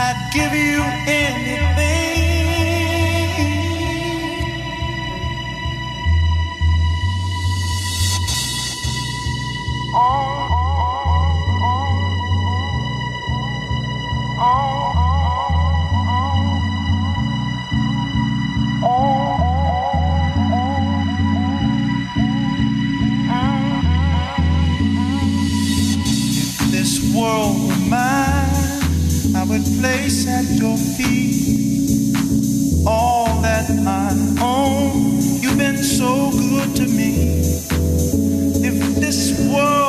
I'd give you anything. War.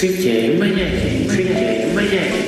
Siedzień, maniakiem, siedzień, maniakiem.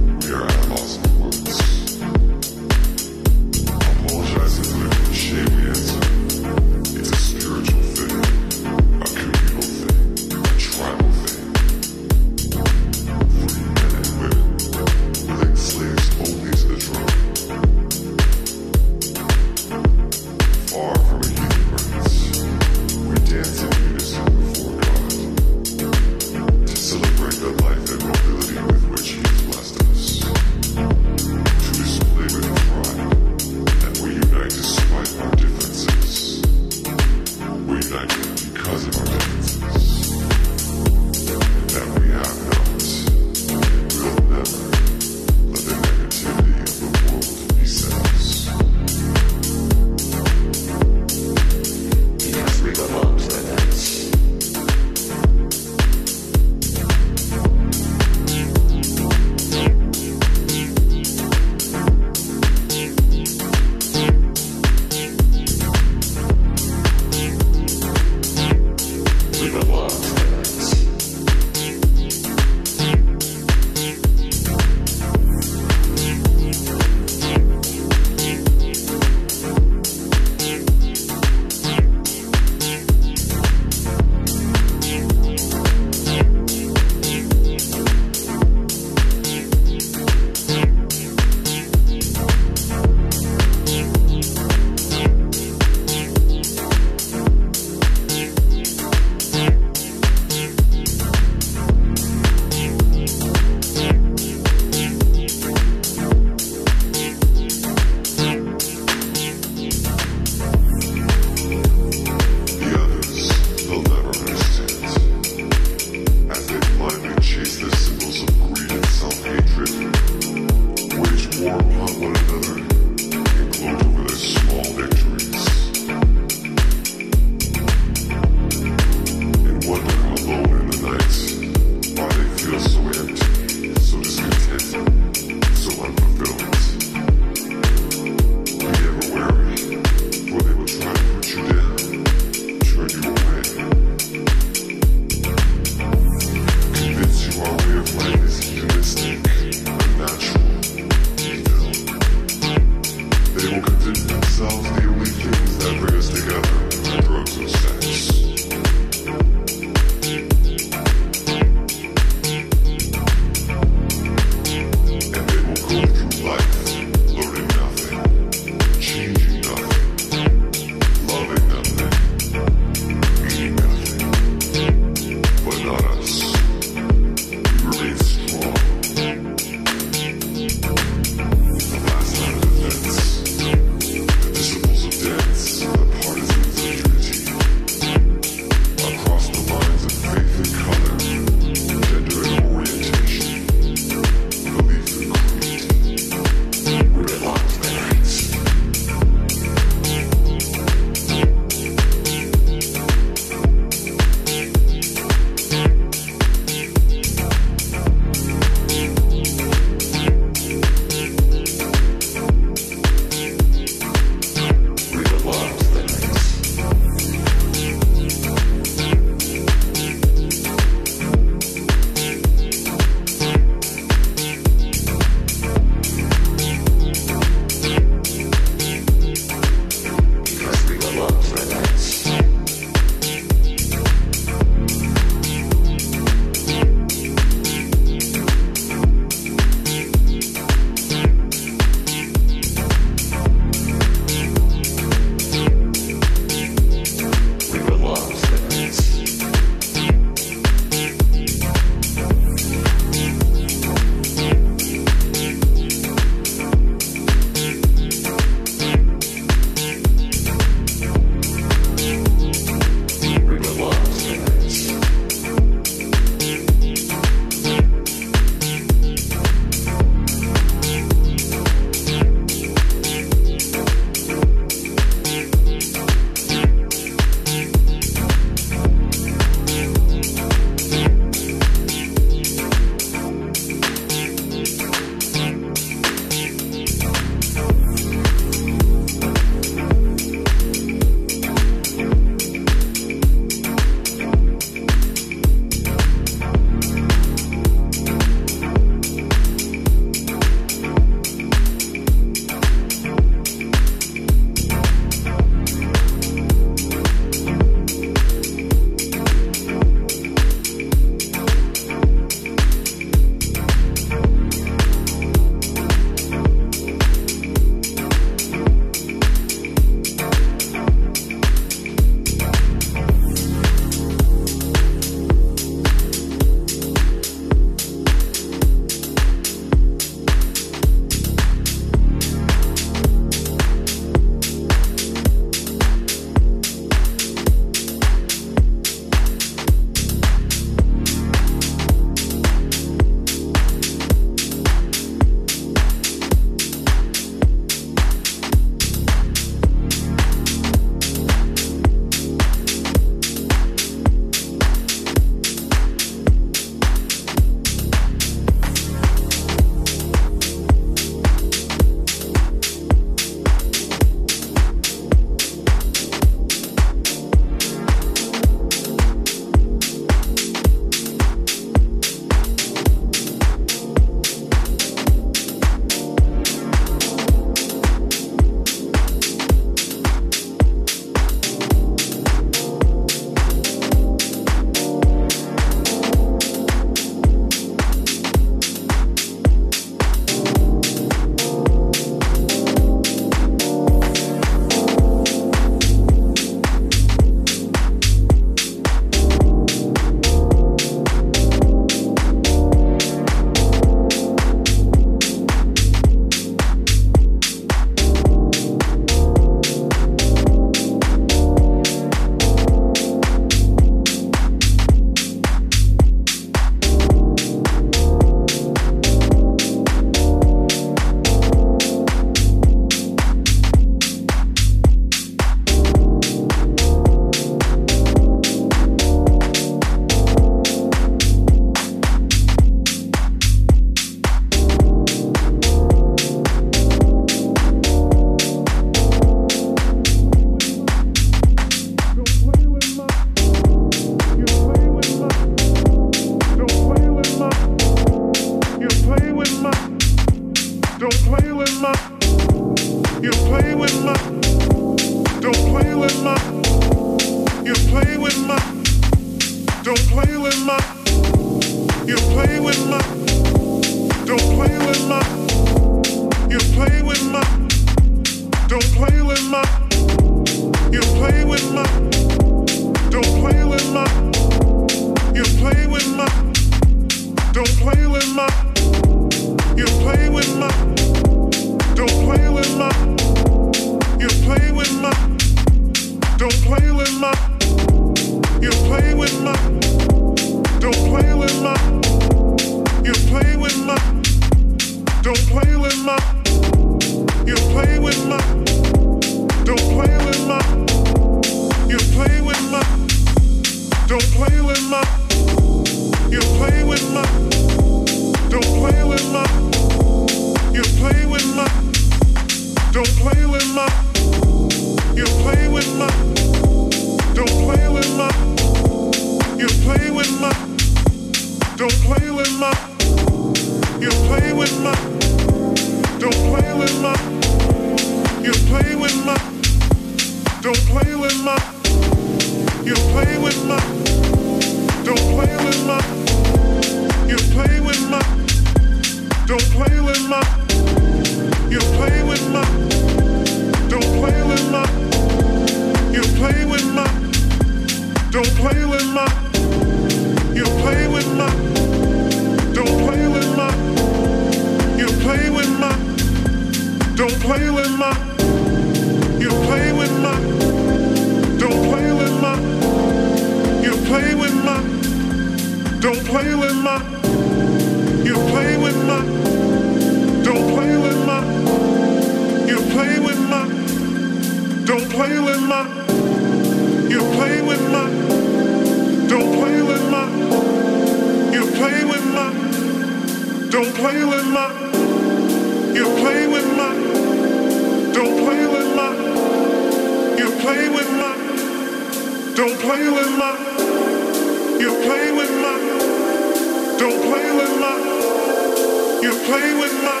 You play with my,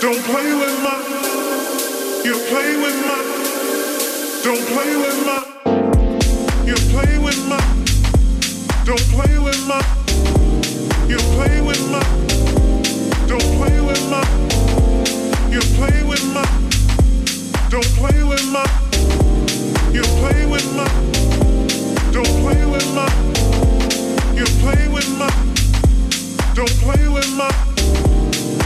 don't play with my. You play with my, don't play with my. You play with my, don't play with my. You play with my, don't play with my. You play with my, don't play with my. You play with my, don't play with my. You play with my, don't play with my.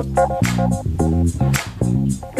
Thank you.